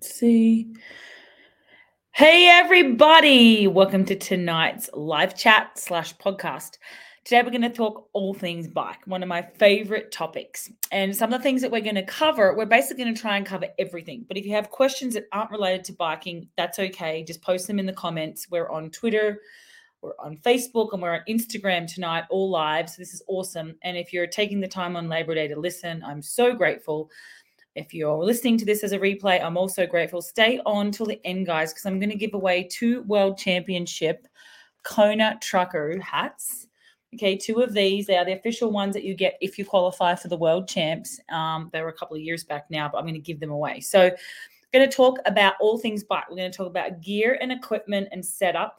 Let's see. Hey, everybody. Welcome to tonight's live chat slash podcast. Today, we're going to talk all things bike, one of my favorite topics. And some of the things that we're going to cover, we're basically going to try and cover everything. But if you have questions that aren't related to biking, that's okay. Just post them in the comments. We're on Twitter, we're on Facebook, and we're on Instagram tonight, all live. So this is awesome. And if you're taking the time on Labor Day to listen, I'm so grateful. If you're listening to this as a replay, I'm also grateful. Stay on till the end, guys, because I'm going to give away two World Championship Kona Trucker hats Okay, two of these. They are the official ones that you get if you qualify for the world champs. Um, they were a couple of years back now, but I'm going to give them away. So, I'm going to talk about all things bike. We're going to talk about gear and equipment and setup.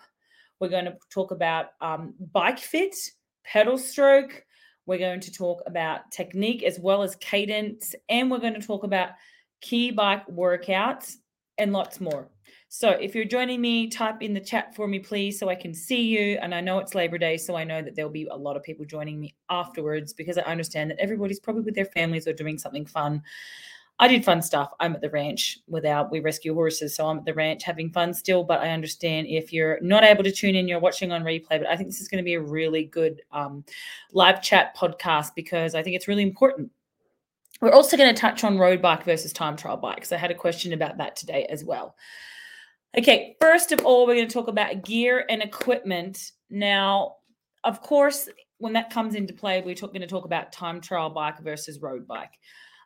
We're going to talk about um, bike fit, pedal stroke. We're going to talk about technique as well as cadence, and we're going to talk about key bike workouts and lots more. So if you're joining me, type in the chat for me, please, so I can see you. And I know it's Labor Day, so I know that there'll be a lot of people joining me afterwards because I understand that everybody's probably with their families or doing something fun. I did fun stuff. I'm at the ranch without we rescue horses, so I'm at the ranch having fun still. But I understand if you're not able to tune in, you're watching on replay. But I think this is going to be a really good um, live chat podcast because I think it's really important. We're also going to touch on road bike versus time trial bike bikes. I had a question about that today as well. Okay, first of all, we're going to talk about gear and equipment. Now, of course, when that comes into play, we're going to talk about time trial bike versus road bike.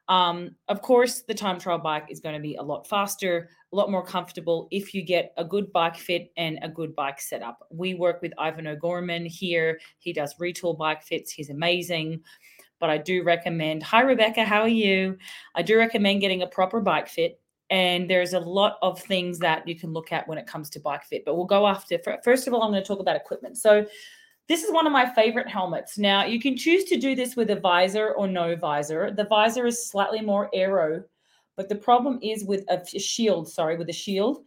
Um, of course, the time trial bike is going to be a lot faster, a lot more comfortable if you get a good bike fit and a good bike setup. We work with Ivan O'Gorman here. He does Retul bike fits. He's amazing. But I do recommend, hi, Rebecca, how are you? I do recommend getting a proper bike fit and there's a lot of things that you can look at when it comes to bike fit but we'll go after first of all i'm going to talk about equipment so this is one of my favorite helmets now you can choose to do this with a visor or no visor the visor is slightly more aero but the problem is with a shield sorry with a shield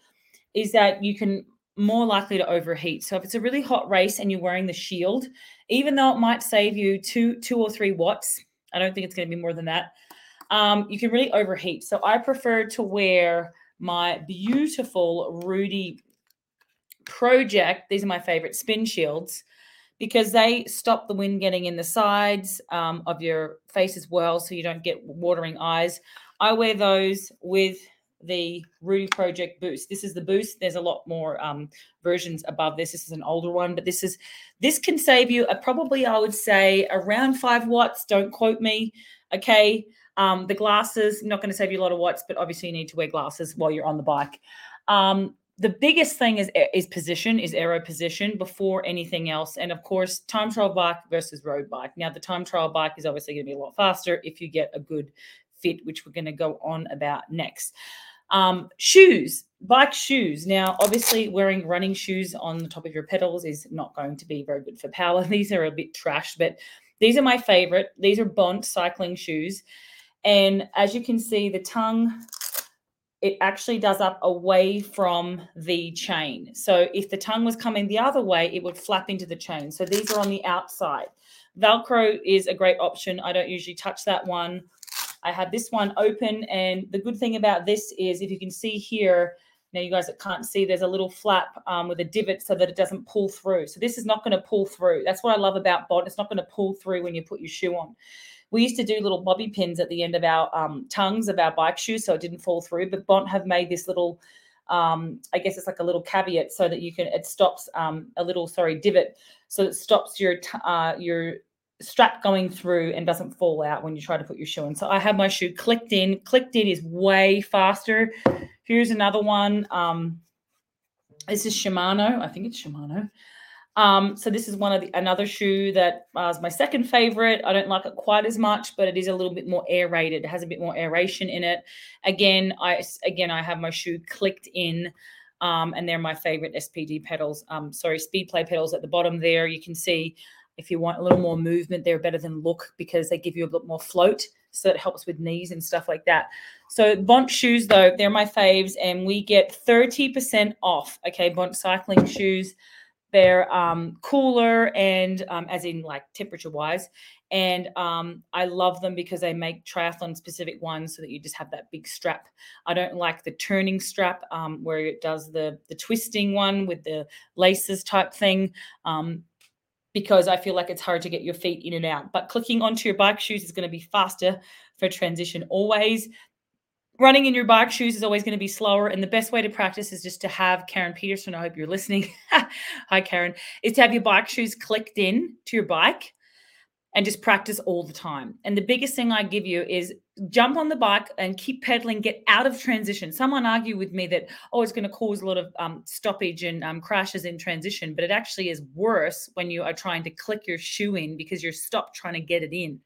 is that you can more likely to overheat so if it's a really hot race and you're wearing the shield even though it might save you two two or three watts i don't think it's going to be more than that um, you can really overheat. So I prefer to wear my beautiful Rudy Project. These are my favorite spin shields because they stop the wind getting in the sides um, of your face as well, so you don't get watering eyes. I wear those with the Rudy Project Boost. This is the Boost. There's a lot more um, versions above this. This is an older one, but this is this can save you a, probably I would say around five watts. Don't quote me. Okay, um, the glasses, not going to save you a lot of watts, but obviously you need to wear glasses while you're on the bike. Um, the biggest thing is is position, is aero position before anything else. And of course, time trial bike versus road bike. Now, the time trial bike is obviously going to be a lot faster if you get a good fit, which we're going to go on about next. Um, shoes, bike shoes. Now, obviously, wearing running shoes on the top of your pedals is not going to be very good for power. These are a bit trash, but these are my favorite. These are Bont cycling shoes. And as you can see, the tongue, it actually does up away from the chain. So if the tongue was coming the other way, it would flap into the chain. So these are on the outside. Velcro is a great option. I don't usually touch that one. I have this one open. And the good thing about this is if you can see here, now you guys that can't see, there's a little flap um, with a divot so that it doesn't pull through. So this is not going to pull through. That's what I love about Bont. It's not going to pull through when you put your shoe on. We used to do little bobby pins at the end of our um, tongues of our bike shoes so it didn't fall through. But Bont have made this little, um, I guess it's like a little caveat so that you can, it stops um, a little, sorry, divot. So it stops your, uh, your strap going through and doesn't fall out when you try to put your shoe in. So I have my shoe clicked in. Clicked in is way faster. Here's another one. Um, this is Shimano. I think it's Shimano. Um, so this is one of the another shoe that uh, is my second favorite. I don't like it quite as much, but it is a little bit more aerated. It has a bit more aeration in it. Again, I again I have my shoe clicked in, um, and they're my favorite SPD pedals. Um, sorry, Speedplay pedals at the bottom there. You can see if you want a little more movement, they're better than look because they give you a bit more float. So it helps with knees and stuff like that. So Bont shoes, though, they're my faves, and we get 30% off. Okay, Bont cycling shoes. They're um, cooler and um, as in like temperature wise, And um, I love them because they make triathlon specific ones so that you just have that big strap. I don't like the turning strap um, where it does the the twisting one with the laces type thing. Um, because I feel like it's hard to get your feet in and out. But clicking onto your bike shoes is going to be faster for transition always. Running in your bike shoes is always going to be slower. And the best way to practice is just to have Karen Peterson. I hope you're listening. Hi, Karen. Is to have your bike shoes clicked in to your bike and just practice all the time. And the biggest thing I give you is jump on the bike and keep pedaling, get out of transition. Someone argue with me that, oh, it's going to cause a lot of um, stoppage and um, crashes in transition, but it actually is worse when you are trying to click your shoe in because you're stopped trying to get it in.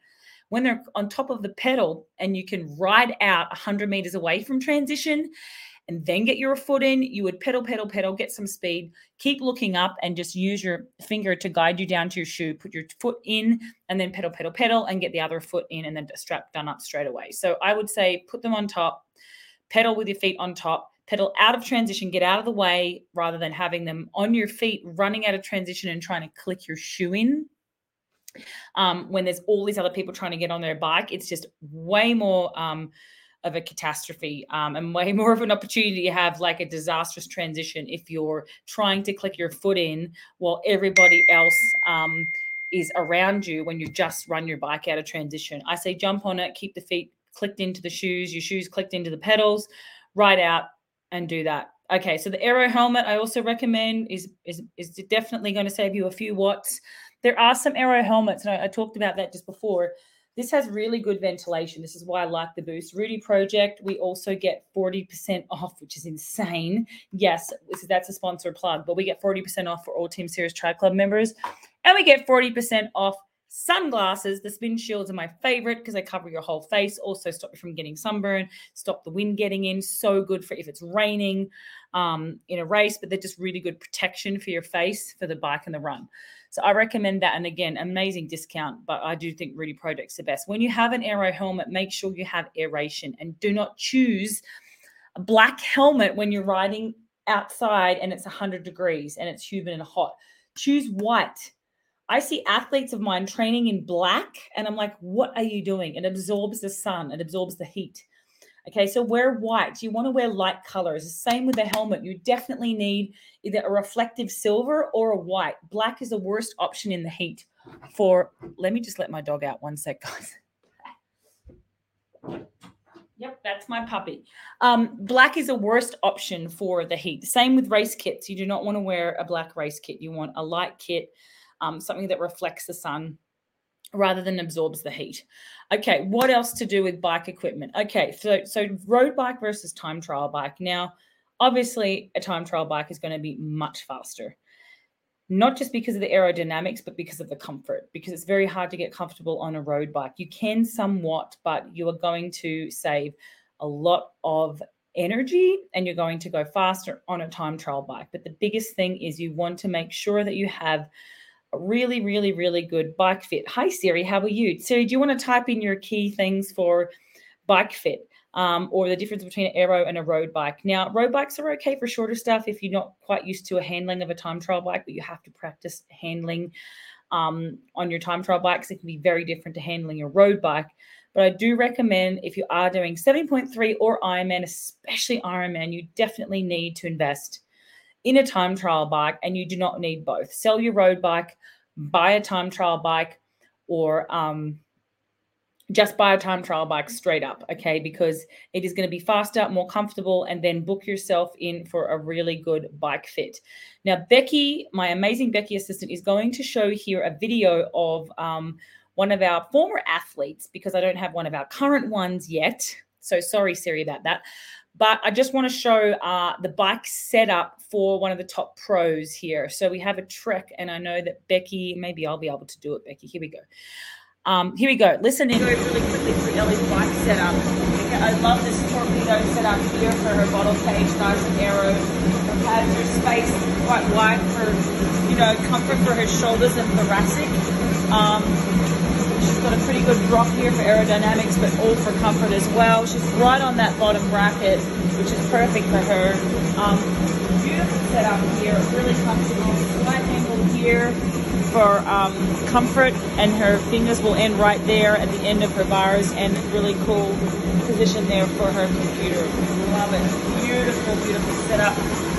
When they're on top of the pedal and you can ride out 100 meters away from transition and then get your foot in, you would pedal, pedal, pedal, get some speed, keep looking up, and just use your finger to guide you down to your shoe. Put your foot in, and then pedal, pedal, pedal, and get the other foot in, and then strap done up straight away. So I would say put them on top, pedal with your feet on top, pedal out of transition, get out of the way rather than having them on your feet, running out of transition and trying to click your shoe in. Um, when there's all these other people trying to get on their bike, it's just way more. Um, of a catastrophe um, and way more of an opportunity to have like a disastrous transition if you're trying to click your foot in while everybody else um, is around you when you just run your bike out of transition. I say jump on it, keep the feet clicked into the shoes, your shoes clicked into the pedals, ride out and do that. Okay, so the aero helmet I also recommend is is is definitely going to save you a few watts. There are some aero helmets, and I, I talked about that just before this has really good ventilation. This is why I like the Boost Rudy project. We also get 40% off, which is insane. Yes, that's a sponsor plug, but we get 40% off for all Team Sirius Tri Club members. And we get 40% off sunglasses. The spin shields are my favorite because they cover your whole face, also stop you from getting sunburn, stop the wind getting in. So good for if it's raining um, in a race, but they're just really good protection for your face for the bike and the run. So I recommend that. And again, amazing discount, but I do think Rudy Project's the best. When you have an aero helmet, make sure you have aeration and do not choose a black helmet when you're riding outside and it's 100 degrees and it's humid and hot. Choose white. I see athletes of mine training in black, and I'm like, what are you doing? It absorbs the sun, it absorbs the heat. Okay, so wear white. You want to wear light colors. The same with the helmet. You definitely need either a reflective silver or a white. Black is the worst option in the heat for, let me just let my dog out one sec, guys. Yep, that's my puppy. Um, black is the worst option for the heat. Same with race kits. You do not want to wear a black race kit. You want a light kit, um, something that reflects the sun rather than absorbs the heat. Okay, what else to do with bike equipment? Okay, so so road bike versus time trial bike. Now, obviously, a time trial bike is going to be much faster. Not just because of the aerodynamics, but because of the comfort, because it's very hard to get comfortable on a road bike. You can somewhat, but you are going to save a lot of energy and you're going to go faster on a time trial bike. But the biggest thing is you want to make sure that you have really, really, really good bike fit. Hi, Siri. How are you? Siri, do you want to type in your key things for bike fit um, or the difference between an aero and a road bike? Now, road bikes are okay for shorter stuff if you're not quite used to a handling of a time trial bike, but you have to practice handling um, on your time trial bikes. It can be very different to handling your road bike. But I do recommend if you are doing 70.3 or Ironman, especially Ironman, you definitely need to invest in a time trial bike, and you do not need both. Sell your road bike, buy a time trial bike, or um, just buy a time trial bike straight up, okay? Because it is going to be faster, more comfortable, and then book yourself in for a really good bike fit. Now, Becky, my amazing Becky assistant, is going to show here a video of um, one of our former athletes because I don't have one of our current ones yet. So sorry, Siri, about that. But I just want to show uh, the bike setup for one of the top pros here. So we have a Trek, and I know that Becky, maybe I'll be able to do it, Becky. Here we go. Um, here we go. Listen in really quickly to Ellie's bike setup. I love this torpedo setup here for her bottle cage, nice and narrow. Her pads are spaced quite wide for, you know, comfort for her shoulders and thoracic. Um, got a pretty good drop here for aerodynamics, but all for comfort as well. She's right on that bottom bracket. which is perfect for her. Um, beautiful setup here, really comfortable. Slight angle here for um, comfort, and her fingers will end right there at the end of her bars, and really cool position there for her computer. Love it. Beautiful, beautiful setup.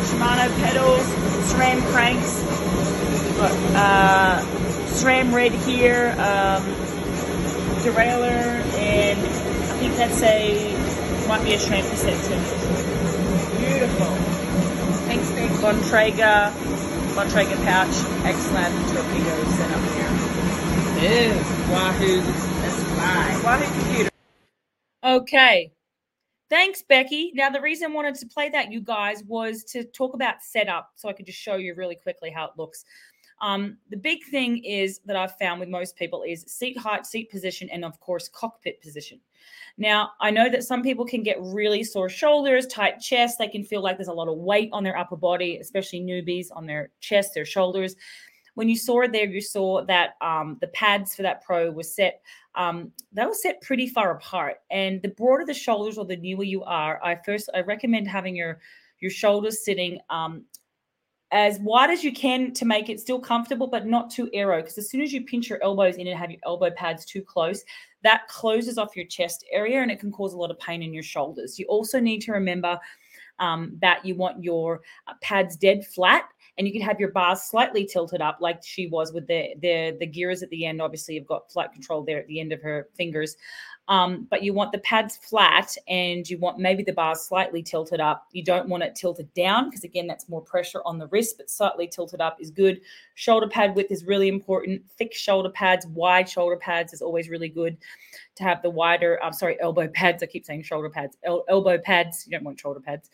Shimano pedals, SRAM cranks, uh, SRAM red here, um, derailleur, and I think that's a might be a cassette too. Beautiful. Thanks, big Bontrager, Bontrager pouch, Excellent torpedo set up here. Wahoo, that's. Wahoo computer. Okay. Thanks, Becky. Now, the reason I wanted to play that, you guys, was to talk about setup so I could just show you really quickly how it looks. Um, the big thing is that I've found with most people is seat height, seat position, and of course, cockpit position. Now, I know that some people can get really sore shoulders, tight chest. They can feel like there's a lot of weight on their upper body, especially newbies on their chest, their shoulders. When you saw it there, you saw that um, the pads for that pro were set. Um, they were set pretty far apart, and the broader the shoulders or the newer you are, I first I recommend having your your shoulders sitting um, as wide as you can to make it still comfortable, but not too aero. Because as soon as you pinch your elbows in and have your elbow pads too close, that closes off your chest area and it can cause a lot of pain in your shoulders. You also need to remember um, that you want your uh, pads dead flat and you can have your bars slightly tilted up like she was with the the the gears at the end obviously you've got flight control there at the end of her fingers um, but you want the pads flat and you want maybe the bars slightly tilted up. You don't want it tilted down because, again, that's more pressure on the wrist, but slightly tilted up is good. Shoulder pad width is really important. Thick shoulder pads, wide shoulder pads is always really good to have the wider, I'm sorry, elbow pads. I keep saying shoulder pads, El- elbow pads. You don't want shoulder pads.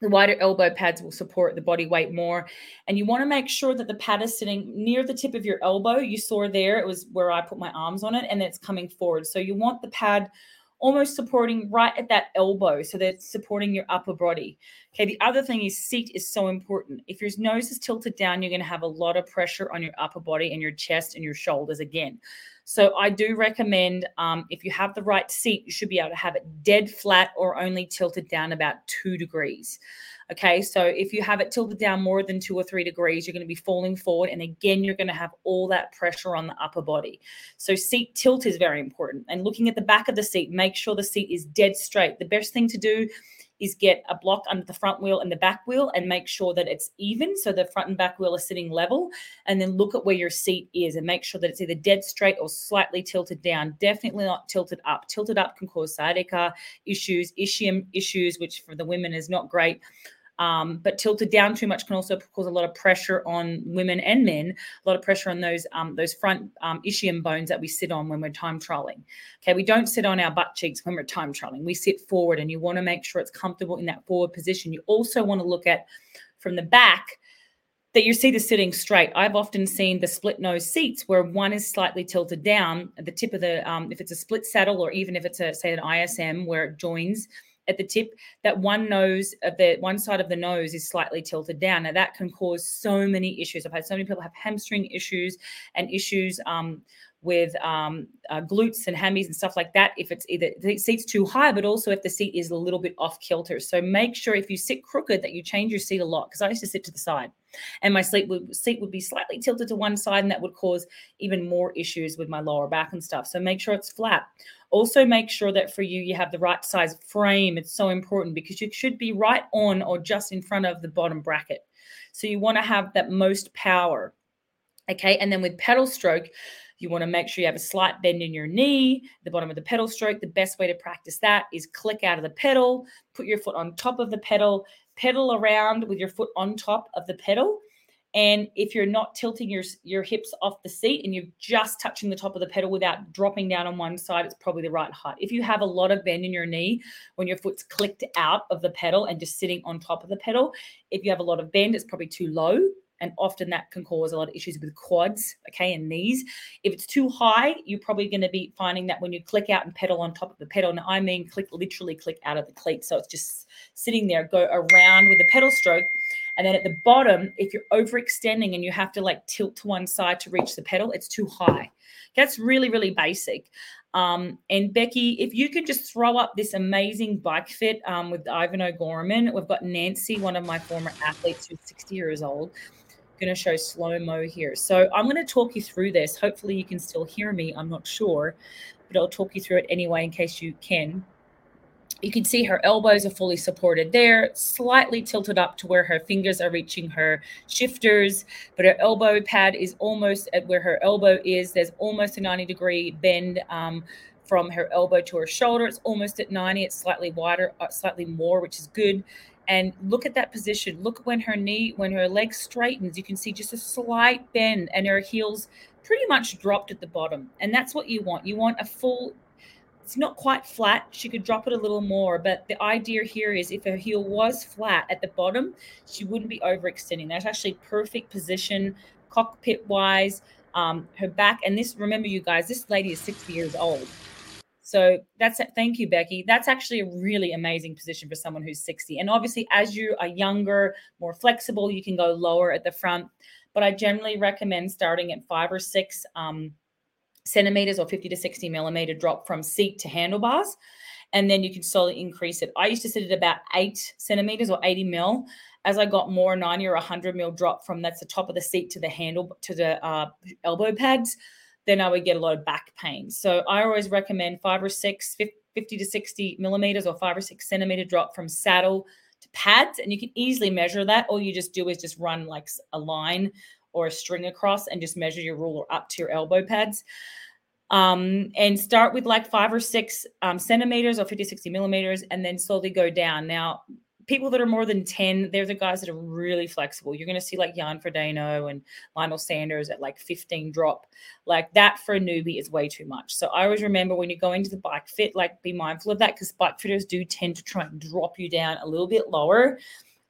The wider elbow pads will support the body weight more. And you want to make sure that the pad is sitting near the tip of your elbow. You saw there, it was where I put my arms on it, and it's coming forward. So you want the pad almost supporting right at that elbow so they're supporting your upper body. Okay, the other thing is seat is so important. If your nose is tilted down, you're going to have a lot of pressure on your upper body and your chest and your shoulders again. So I do recommend um, if you have the right seat, you should be able to have it dead flat or only tilted down about two degrees. Okay, so if you have it tilted down more than two or three degrees, you're going to be falling forward. And again, you're going to have all that pressure on the upper body. So, seat tilt is very important. And looking at the back of the seat, make sure the seat is dead straight. The best thing to do is get a block under the front wheel and the back wheel and make sure that it's even. So the front and back wheel are sitting level. And then look at where your seat is and make sure that it's either dead straight or slightly tilted down. Definitely not tilted up. Tilted up can cause sciatica issues, ischium issues, which for the women is not great. Um, but tilted down too much can also cause a lot of pressure on women and men, a lot of pressure on those um, those front um, ischium bones that we sit on when we're time trialing. Okay, we don't sit on our butt cheeks when we're time trialing. We sit forward, and you want to make sure it's comfortable in that forward position. You also want to look at from the back that you see the sitting straight. I've often seen the split nose seats where one is slightly tilted down at the tip of the, um, if it's a split saddle or even if it's a, say, an ISM where it joins at the tip that one nose of the one side of the nose is slightly tilted down. Now that can cause so many issues. I've had so many people have hamstring issues and issues um, with um, uh, glutes and hammies and stuff like that if it's either the seat's too high but also if the seat is a little bit off kilter. So make sure if you sit crooked that you change your seat a lot because i used to sit to the side and my seat would, seat would be slightly tilted to one side and that would cause even more issues with my lower back and stuff. So make sure it's flat. Also make sure that for you you have the right size frame. It's so important because you should be right on or just in front of the bottom bracket. So you want to have that most power okay? And then with pedal stroke you want to make sure you have a slight bend in your knee, the bottom of the pedal stroke. The best way to practice that is click out of the pedal, put your foot on top of the pedal, pedal around with your foot on top of the pedal. And if you're not tilting your, your hips off the seat and you're just touching the top of the pedal without dropping down on one side, it's probably the right height. If you have a lot of bend in your knee when your foot's clicked out of the pedal and just sitting on top of the pedal, if you have a lot of bend, it's probably too low and often that can cause a lot of issues with quads, okay, and knees. If it's too high, you're probably going to be finding that when you click out and pedal on top of the pedal, and I mean click literally click out of the cleat, so it's just sitting there, go around with the pedal stroke. And then at the bottom, if you're overextending and you have to like tilt to one side to reach the pedal, it's too high. That's really, really basic. Um, and Becky, if you could just throw up this amazing bike fit um, with Ivan O'Gorman, we've got Nancy, one of my former athletes who's 60 years old. Going to show slow mo here. So I'm going to talk you through this. Hopefully, you can still hear me. I'm not sure, but I'll talk you through it anyway in case you can. You can see her elbows are fully supported there, slightly tilted up to where her fingers are reaching her shifters, but her elbow pad is almost at where her elbow is. There's almost a 90 degree bend um, from her elbow to her shoulder. It's almost at 90. It's slightly wider, uh, slightly more, which is good. And look at that position. Look when her knee, when her leg straightens, you can see just a slight bend and her heels pretty much dropped at the bottom. And that's what you want. You want a full it's not quite flat. She could drop it a little more, but the idea here is if her heel was flat at the bottom, she wouldn't be overextending. That's actually perfect position, cockpit wise. Um, her back, and this, remember, you guys, this lady is 60 years old. So that's. Thank you, Becky. That's actually a really amazing position for someone who's 60. And obviously, as you are younger, more flexible, you can go lower at the front. But I generally recommend starting at five or six. Um, centimeters or 50 to 60 millimeter drop from seat to handlebars. And then you can slowly increase it. I used to sit at about eight centimeters or 80 mil. As I got more 90 or 100 mil drop from that's the top of the seat to the handle to the uh, elbow pads, then I would get a lot of back pain. So I always recommend five or six, 50 to 60 millimeters or five or six centimeter drop from saddle to pads. And you can easily measure that. All you just do is just run like a line or a string across and just measure your ruler up to your elbow pads. Um, and start with like five or six um, centimeters or 50, 60 millimeters, and then slowly go down. Now, people that are more than 10, they're the guys that are really flexible. You're going to see like Jan Frodeno and Lionel Sanders at like 15 drop. Like that for a newbie is way too much. So I always remember when you go into the bike fit, like be mindful of that because bike fitters do tend to try and drop you down a little bit lower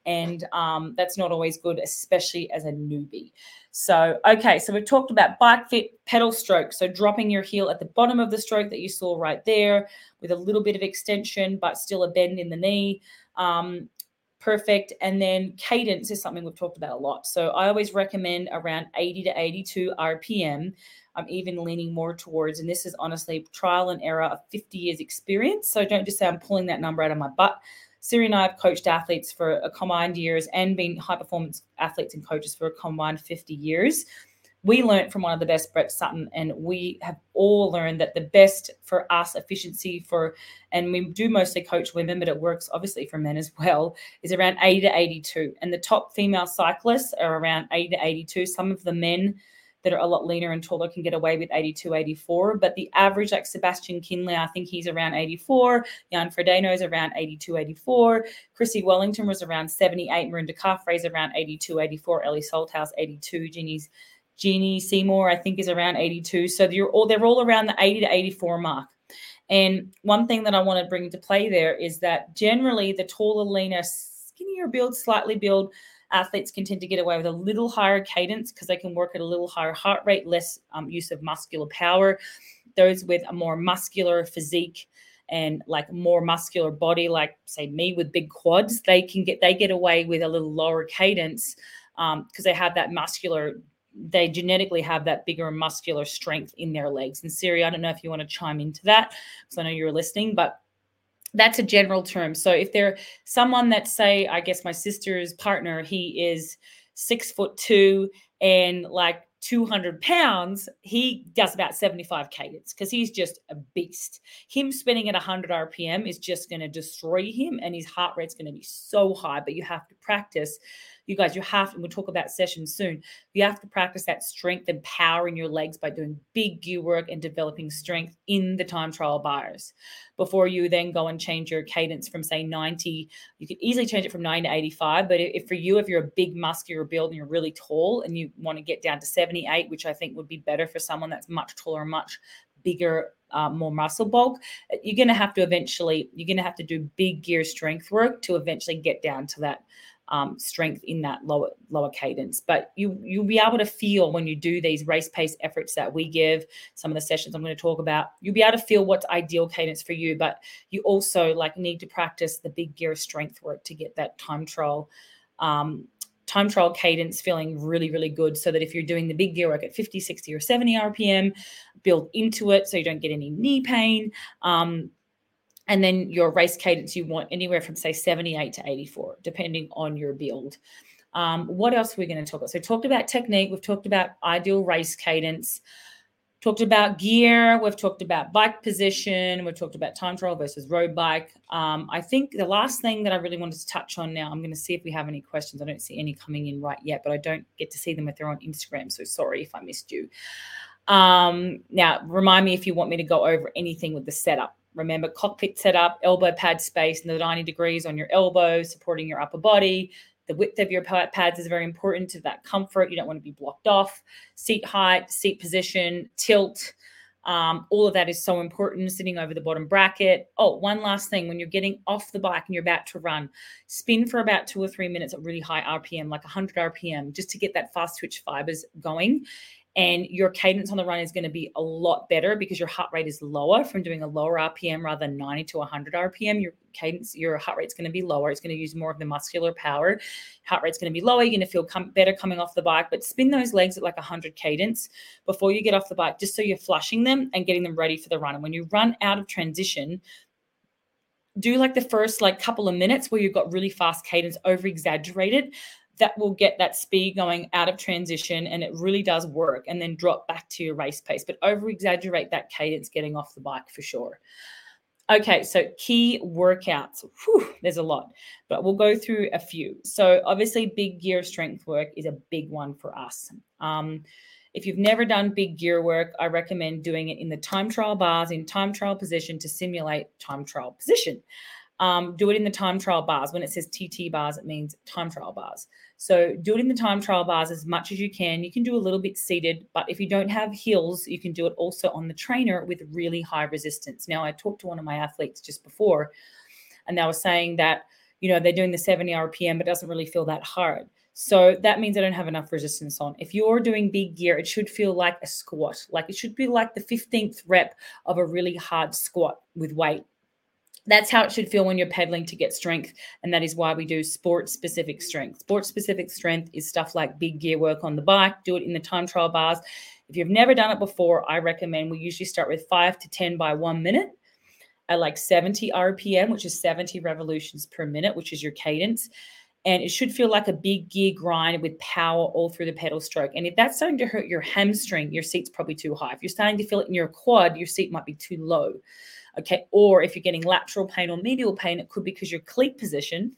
and um, that's not always good, especially as a newbie. So, okay, so we've talked about bike fit pedal stroke. So, dropping your heel at the bottom of the stroke that you saw right there with a little bit of extension, but still a bend in the knee. Um, perfect. And then cadence is something we've talked about a lot. So, I always recommend around 80 to 82 RPM. I'm even leaning more towards, and this is honestly trial and error of 50 years experience. So, don't just say I'm pulling that number out of my butt. Siri and I have coached athletes for a combined years and been high performance athletes and coaches for a combined 50 years. We learned from one of the best, Brett Sutton, and we have all learned that the best for us efficiency for, and we do mostly coach women, but it works obviously for men as well, is around 80 to 82. And the top female cyclists are around 80 to 82. Some of the men that are a lot leaner and taller can get away with 82, 84. But the average, like Sebastian Kienle, I think he's around 84. Jan Frodeno is around 82, 84. Chrissie Wellington was around 78. Mirinda Carfrae is around 82, 84. Ellie Salthouse, 82. Jeanni's Jeanni Seymour, I think, is around 82. So they're all they're all around the 80 to 84 mark. And one thing that I want to bring into play there is that generally the taller, leaner, skinnier build, slightly build athletes can tend to get away with a little higher cadence because they can work at a little higher heart rate, less um, use of muscular power. Those with a more muscular physique and like more muscular body, like say me with big quads, they can get they get away with a little lower cadence because um, they have that muscular they genetically have that bigger muscular strength in their legs. And Siri, I don't know if you want to chime into that because I know you're listening, but that's a general term. So if they're someone that say, I guess my sister's partner, he is six foot two and like 200 pounds, he does about 75 cadence because he's just a beast. Him spinning at 100 RPM is just going to destroy him, and his heart rate's going to be so high. But you have to practice you guys, you have, and we'll talk about sessions soon. You have to practice that strength and power in your legs by doing big gear work and developing strength in the time trial bars before you then go and change your cadence from say 90. You could easily change it from 90 to 85. But if for you, if you're a big muscular build and you're really tall and you want to get down to 78, which I think would be better for someone that's much taller and much bigger uh, more muscle bulk you're going to have to eventually you're going to have to do big gear strength work to eventually get down to that um, strength in that lower lower cadence. But you you'll be able to feel when you do these race pace efforts that we give. Some of the sessions I'm going to talk about, you'll be able to feel what's ideal cadence for you. But you also like need to practice the big gear strength work to get that time trial um, time trial cadence feeling really, really good so that if you're doing the big gear work at 50, 60, or 70 RPM, build into it so you don't get any knee pain. Um, and then your race cadence, you want anywhere from say 78 to 84, depending on your build. Um, what else are we going to talk about? So, talked about technique, we've talked about ideal race cadence, talked about gear, we've talked about bike position, we've talked about time trial versus road bike. Um, I think the last thing that I really wanted to touch on now, I'm going to see if we have any questions. I don't see any coming in right yet, but I don't get to see them if they're on Instagram. So, sorry if I missed you. Um, now, remind me if you want me to go over anything with the setup. Remember, cockpit setup, elbow pad space, and the 90 degrees on your elbow, supporting your upper body. The width of your pads is very important to that comfort. You don't want to be blocked off. Seat height, seat position, tilt. Um, all of that is so important. Sitting over the bottom bracket. Oh, one last thing when you're getting off the bike and you're about to run, spin for about two or three minutes at really high RPM, like 100 RPM, just to get that fast twitch fibers going and your cadence on the run is going to be a lot better because your heart rate is lower from doing a lower RPM rather than 90 to 100 RPM. Your cadence, your heart rate's going to be lower. It's going to use more of the muscular power. Heart rate's going to be lower. You're going to feel com- better coming off the bike, but spin those legs at like 100 cadence before you get off the bike, just so you're flushing them and getting them ready for the run. And when you run out of transition, do like the first like couple of minutes where you've got really fast cadence over exaggerated that will get that speed going out of transition and it really does work and then drop back to your race pace. But over exaggerate that cadence getting off the bike for sure. Okay so key workouts. Whew, there's a lot but we'll go through a few. So obviously big gear strength work is a big one for us. Um, if you've never done big gear work i recommend doing it in the time trial bars in time trial position to simulate time trial position um, do it in the time trial bars. When it says TT bars, it means time trial bars. So do it in the time trial bars as much as you can. You can do a little bit seated, but if you don't have heels, you can do it also on the trainer with really high resistance. Now, I talked to one of my athletes just before, and they were saying that, you know, they're doing the 70 RPM, but doesn't really feel that hard. So that means I don't have enough resistance on. If you're doing big gear, it should feel like a squat. Like it should be like the 15th rep of a really hard squat with weight that's how it should feel when you're pedaling to get strength. And that is why we do sport specific strength. Sport specific strength is stuff like big gear work on the bike, do it in the time trial bars. If you've never done it before, I recommend we usually start with five to 10 by one minute at like 70 RPM, which is 70 revolutions per minute, which is your cadence. And it should feel like a big gear grind with power all through the pedal stroke. And if that's starting to hurt your hamstring, your seat's probably too high. If you're starting to feel it in your quad, your seat might be too low. Okay. Or if you're getting lateral pain or medial pain, it could be because your cleat position,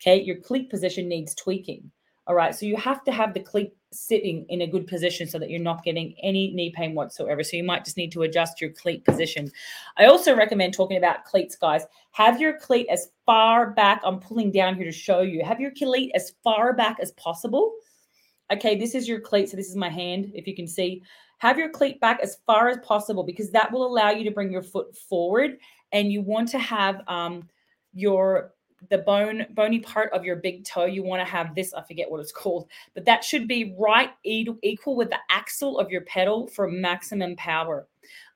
okay, your cleat position needs tweaking. All right. So you have to have the cleat sitting in a good position so that you're not getting any knee pain whatsoever. So you might just need to adjust your cleat position. I also recommend talking about cleats, guys. Have your cleat as far back. I'm pulling down here to show you. Have your cleat as far back as possible. Okay, this is your cleat. So this is my hand, if you can see. Have your cleat back as far as possible because that will allow you to bring your foot forward. And you want to have um, your the bone bony part of your big toe you want to have this i forget what it's called but that should be right equal with the axle of your pedal for maximum power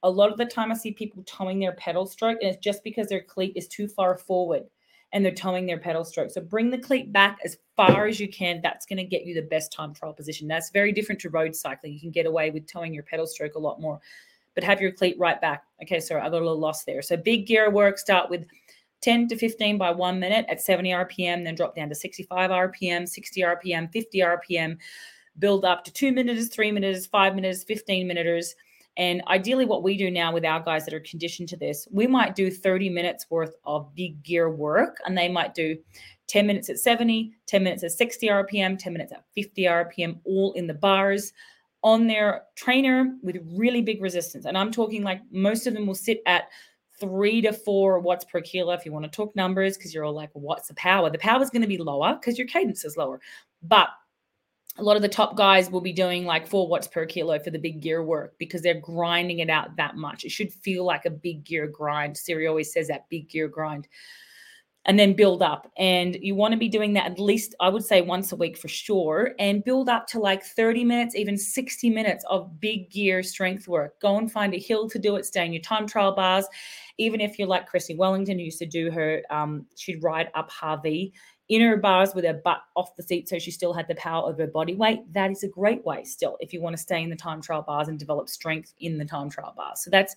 a lot of the time i see people toeing their pedal stroke and it's just because their cleat is too far forward and they're toeing their pedal stroke. So bring the cleat back as far as you can. That's going to get you the best time trial position. That's very different to road cycling. You can get away with toeing your pedal stroke a lot more, but have your cleat right back. Okay, sorry, I got a little lost there. So big gear work, start with 10 to 15 by one minute at 70 RPM, then drop down to 65 RPM, 60 RPM, 50 RPM, build up to two minutes, three minutes, five minutes, 15 minutes and ideally, what we do now with our guys that are conditioned to this, we might do 30 minutes worth of big gear work, and they might do 10 minutes at 70, 10 minutes at 60 RPM, 10 minutes at 50 RPM, all in the bars on their trainer with really big resistance. And I'm talking like most of them will sit at three to four watts per kilo if you want to talk numbers, because you're all like, what's the power? The power is going to be lower because your cadence is lower. But a lot of the top guys will be doing like four watts per kilo for the big gear work because they're grinding it out that much. It should feel like a big gear grind. Siri always says that big gear grind. And then build up. And you want to be doing that at least, I would say, once a week for sure. And build up to like 30 minutes, even 60 minutes of big gear strength work. Go and find a hill to do it. Stay in your time trial bars. Even if you're like Chrissie Wellington, who used to do her, um, she'd ride up Hawi inner bars with her butt off the seat so she still had the power of her body weight. That is a great way still if you want to stay in the time trial bars and develop strength in the time trial bars. So that's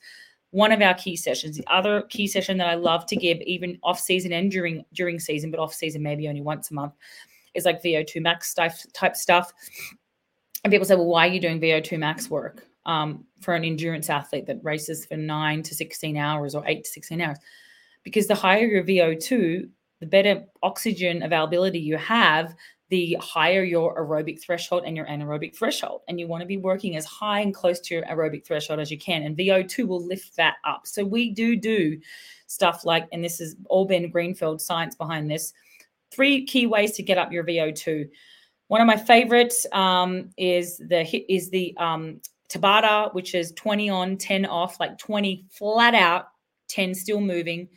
one of our key sessions. The other key session that I love to give, even off season and during during season, but off season maybe only once a month, is like VO2 max type stuff. And people say, well, why are you doing VO2 max work um, for an endurance athlete that races for nine to 16 hours or eight to 16 hours? Because the higher your VO2, the better oxygen availability you have, the higher your aerobic threshold and your anaerobic threshold. And you want to be working as high and close to your aerobic threshold as you can. And VO2 will lift that up. So we do do stuff like, and this is all Ben Greenfield science behind this. Three key ways to get up your VO2. One of my favorites um, is the is the um, Tabata, which is 20 on, 10 off, like 20 flat out, 10 still moving,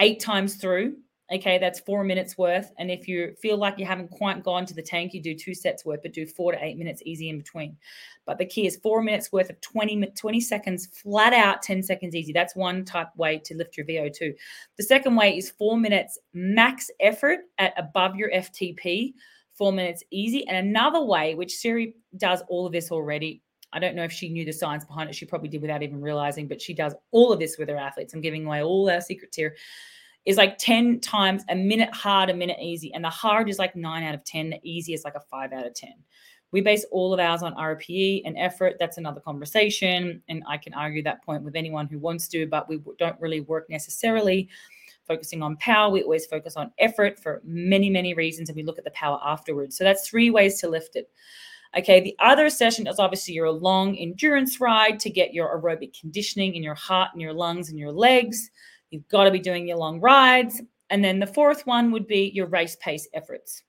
eight times through Okay, that's four minutes worth. And if you feel like you haven't quite gone to the tank, you do two sets worth, but do four to eight minutes easy in between. But the key is four minutes worth of 20, 20 seconds flat out, 10 seconds easy. That's one type way to lift your VO2. The second way is four minutes max effort at above your FTP, four minutes easy. And another way, which Siri does all of this already, I don't know if she knew the science behind it. She probably did without even realizing, but she does all of this with her athletes. I'm giving away all our secrets here is like 10 times a minute hard, a minute easy. And the hard is like nine out of 10. The easy is like a five out of 10. We base all of ours on RPE and effort. That's another conversation. And I can argue that point with anyone who wants to, but we don't really work necessarily focusing on power. We always focus on effort for many, many reasons. And we look at the power afterwards. So that's three ways to lift it. Okay, the other session is obviously your long endurance ride to get your aerobic conditioning in your heart and your lungs and your legs. You've got to be doing your long rides. And then the fourth one would be your race pace efforts.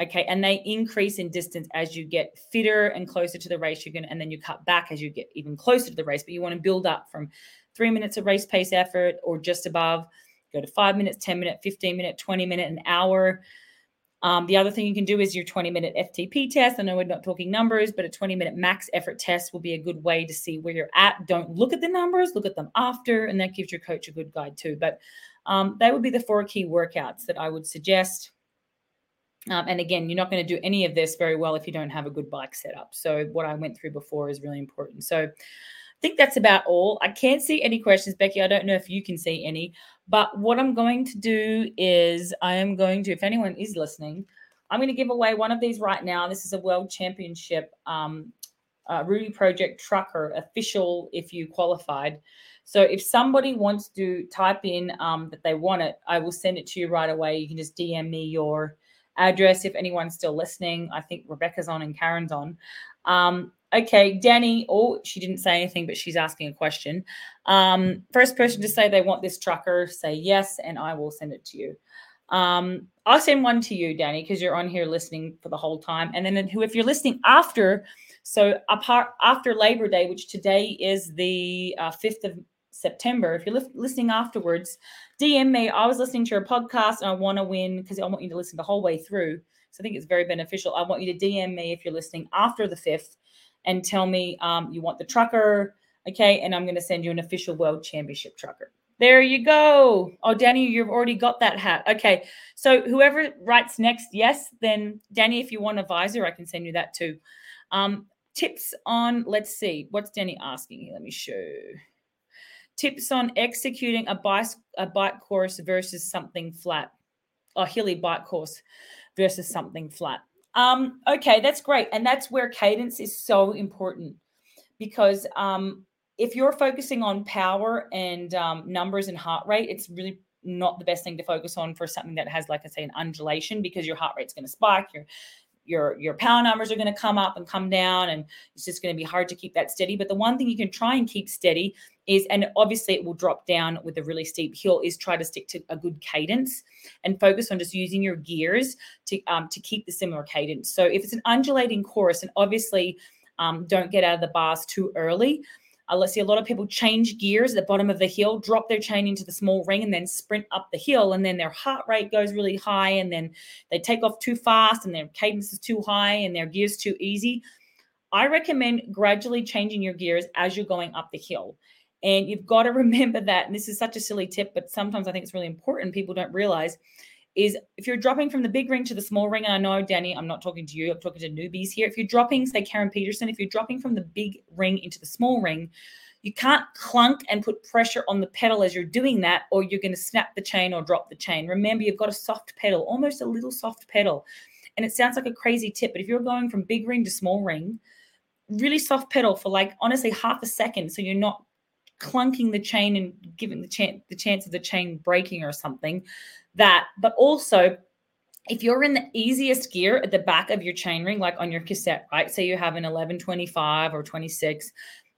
Okay. And they increase in distance as you get fitter and closer to the race. You're going and then you cut back as you get even closer to the race. But you want to build up from three minutes of race pace effort or just above, go to five minutes, 10 minute, 15 minute, 20 minute, an hour. Um, the other thing you can do is your 20 minute FTP test. I know we're not talking numbers, but a 20 minute max effort test will be a good way to see where you're at. Don't look at the numbers, look at them after, and that gives your coach a good guide too. But um, would be the four key workouts that I would suggest. Um, and again, you're not going to do any of this very well if you don't have a good bike setup. So, what I went through before is really important. So, I think that's about all. I can't see any questions, Becky. I don't know if you can see any. But what I'm going to do is I am going to, if anyone is listening, I'm going to give away one of these right now. This is a world championship um, uh, Rudy Project trucker official if you qualified. So if somebody wants to type in um, that they want it, I will send it to you right away. You can just DM me your address if anyone's still listening. I think Rebecca's on and Karen's on. Um, Okay, Danny. Oh, she didn't say anything, but she's asking a question. Um, first person to say they want this trucker, say yes, and I will send it to you. Um, I'll send one to you, Danny, because you're on here listening for the whole time. And then who, if you're listening after, so apart after Labor Day, which today is the uh, 5th of September, if you're li- listening afterwards, DM me. I was listening to your podcast and I want to win because I want you to listen the whole way through. So I think it's very beneficial. I want you to DM me if you're listening after the 5th and tell me um, you want the trucker. Okay. And I'm going to send you an official world championship trucker. There you go. Oh, Danny, you've already got that hat. Okay. So whoever writes next, yes, then Danny, if you want a visor, I can send you that too. Um, tips on, let's see, what's Danny asking here? Let me show. Tips on executing a bike, a bike course versus something flat, a hilly bike course versus something flat. Um, okay, that's great. And that's where cadence is so important because um, if you're focusing on power and um, numbers and heart rate, it's really not the best thing to focus on for something that has, like I say, an undulation because your heart rate's going to spike, your your your power numbers are going to come up and come down, and it's just going to be hard to keep that steady. But the one thing you can try and keep steady is, and obviously it will drop down with a really steep hill, is try to stick to a good cadence and focus on just using your gears to um, to keep the similar cadence. So if it's an undulating course, and obviously um, don't get out of the bars too early. Let's see a lot of people change gears at the bottom of the hill, drop their chain into the small ring, and then sprint up the hill. And then their heart rate goes really high, and then they take off too fast, and their cadence is too high, and their gears too easy. I recommend gradually changing your gears as you're going up the hill. And you've got to remember that, and this is such a silly tip, but sometimes I think it's really important. People don't realize is if you're dropping from the big ring to the small ring, and I know, Danny, I'm not talking to you, I'm talking to newbies here. If you're dropping, say, Karen Peterson, if you're dropping from the big ring into the small ring, you can't clunk and put pressure on the pedal as you're doing that, or you're going to snap the chain or drop the chain. Remember, you've got a soft pedal, almost a little soft pedal. And it sounds like a crazy tip, but if you're going from big ring to small ring, really soft pedal for like honestly half a second, so you're not clunking the chain and giving the chance the chance of the chain breaking or something. That, but also if you're in the easiest gear at the back of your chain ring, like on your cassette, right? Say you have an 1125 or 26.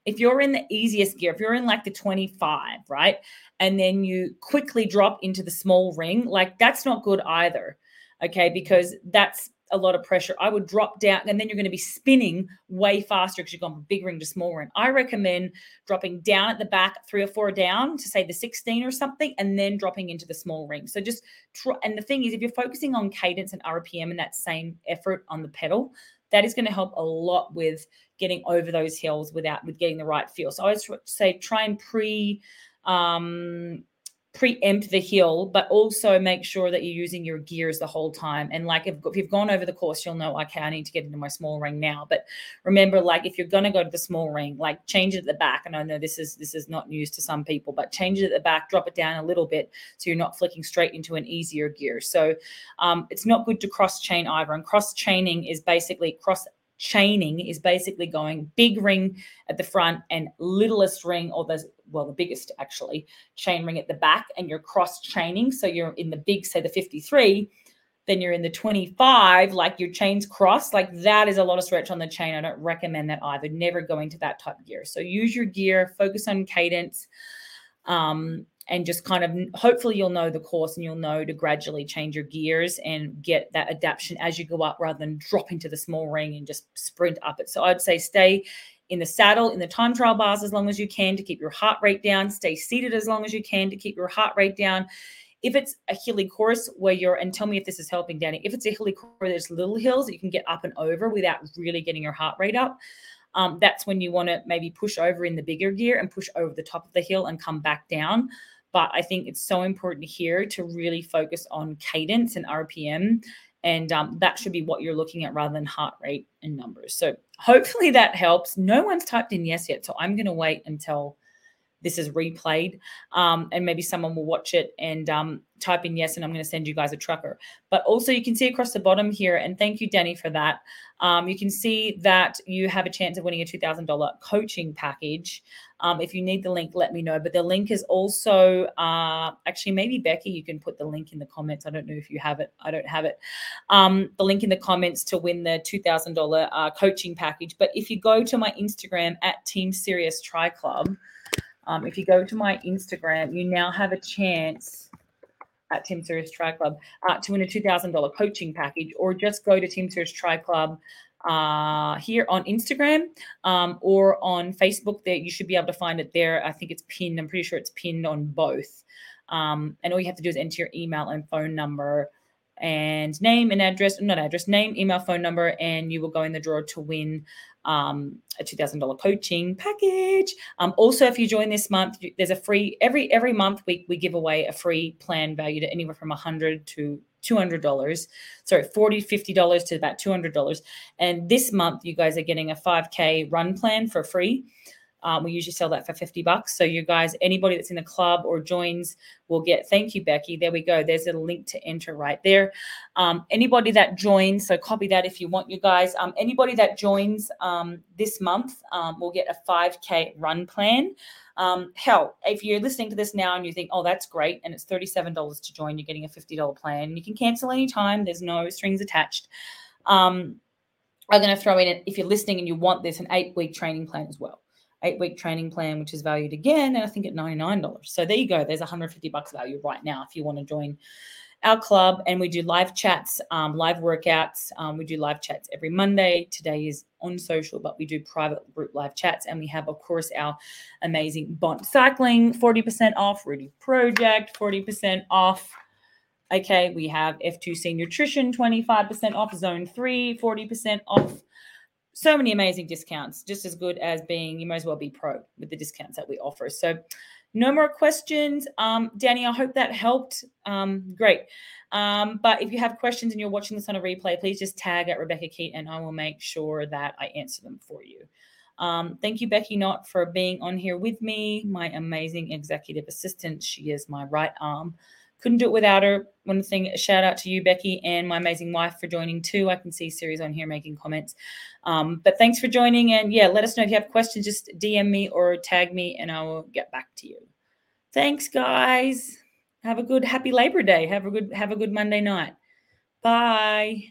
If you're in the easiest gear, if you're in like the 25, right? And then you quickly drop into the small ring, like that's not good either. Okay. Because that's a lot of pressure, I would drop down and then you're going to be spinning way faster because you've gone from big ring to small ring. I recommend dropping down at the back, three or four down to say the 16 or something, and then dropping into the small ring. So just try. And the thing is, if you're focusing on cadence and RPM and that same effort on the pedal, that is going to help a lot with getting over those hills without with getting the right feel. So I would say try and pre um preempt the hill, but also make sure that you're using your gears the whole time. And like if, if, you've gone over the course, you'll know, okay, I need to get into my small ring now. But remember, like if you're gonna go to the small ring, like change it at the back. And I know this is this is not news to some people, but change it at the back, drop it down a little bit so you're not flicking straight into an easier gear. So um, it's not good to cross chain either. And cross chaining is basically cross chaining is basically going big ring at the front and littlest ring or the well the biggest actually chain ring at the back and you're cross chaining so you're in the big say the 53 then you're in the 25 like your chains cross like that is a lot of stretch on the chain. I don't recommend that either. Never going to that type of gear. So use your gear focus on cadence um, and just kind of hopefully you'll know the course and you'll know to gradually change your gears and get that adaptation as you go up rather than drop into the small ring and just sprint up it. So I'd say stay in the saddle in the time trial bars as long as you can to keep your heart rate down, stay seated as long as you can to keep your heart rate down. If it's a hilly course where you're, and tell me if this is helping, Danny, if it's a hilly course where there's little hills that you can get up and over without really getting your heart rate up, um, that's when you want to maybe push over in the bigger gear and push over the top of the hill and come back down. But I think it's so important here to really focus on cadence and RPM. And um, that should be what you're looking at rather than heart rate and numbers. So hopefully that helps. No one's typed in yes yet. So I'm going to wait until this is replayed um, and maybe someone will watch it and um, type in yes and i'm going to send you guys a trucker. But also you can see across the bottom here and thank you danny for that. Um, you can see that you have a chance of winning a $2000 coaching package. Um, if you need the link let me know. But the link is also uh, actually maybe becky you can put the link in the comments. I don't know if you have it. I don't have it. Um, the link in the comments to win the $2000 uh, coaching package. But if you go to my instagram at Team Sirius Tri Club um, if you go to my Instagram, you now have a chance at Team Sirius Tri Club uh, to win a $2,000 coaching package, or just go to Team Sirius Tri Club uh, here on Instagram um, or on Facebook. There, you should be able to find it there. I think it's pinned. I'm pretty sure it's pinned on both. Um, and all you have to do is enter your email and phone number and name and address, not address, name, email, phone number, and you will go in the draw to win um, a two thousand dollar coaching package. Um, also, if you join this month, there's a free every every month we we give away a free plan valued at anywhere from a hundred to $200 sorry 40 $50 to about $200 and this month you guys are getting a 5k run plan for free um, we usually sell that for 50 bucks. So you guys, anybody that's in the club or joins will get, thank you, Becky. There we go. There's a link to enter right there. Um, anybody that joins, so copy that if you want, you guys. Um, anybody that joins um, this month um, will get a 5K run plan. Um, hell, if you're listening to this now and you think, oh, that's great, and it's $37 to join, you're getting a $50 plan. You can cancel anytime, there's no strings attached. I'm going to throw in, if you're listening and you want this, an eight week training plan as well eight week training plan, which is valued again, and I think at $99. So there you go. There's 150 bucks value right now if you want to join our club. And we do live chats, um, live workouts. Um, we do live chats every Monday. Today is on social, but we do private group live chats. And we have, of course, our amazing Bont Cycling 40% off, Rudy Project 40% off. Okay, we have F2C Nutrition 25% off, Zone 3 40% off so many amazing discounts, just as good as being, you might as well be pro with the discounts that we offer. So No more questions. Um, Danny, I hope that helped. Um, great. Um, but if you have questions and you're watching this on a replay, please just tag at Rebekah Keat and I will make sure that I answer them for you. Um, thank you, Becky Knott, for being on here with me, my amazing executive assistant. She is my right arm. Couldn't do it without her. One thing, shout out to you, Becky, and my amazing wife for joining too. I can see Siri's on here making comments. Um, but thanks for joining. And yeah, let us know if you have questions. Just DM me or tag me and I will get back to you. Thanks, guys. Have a good happy Labor Day. Have a good have a good Monday night. Bye.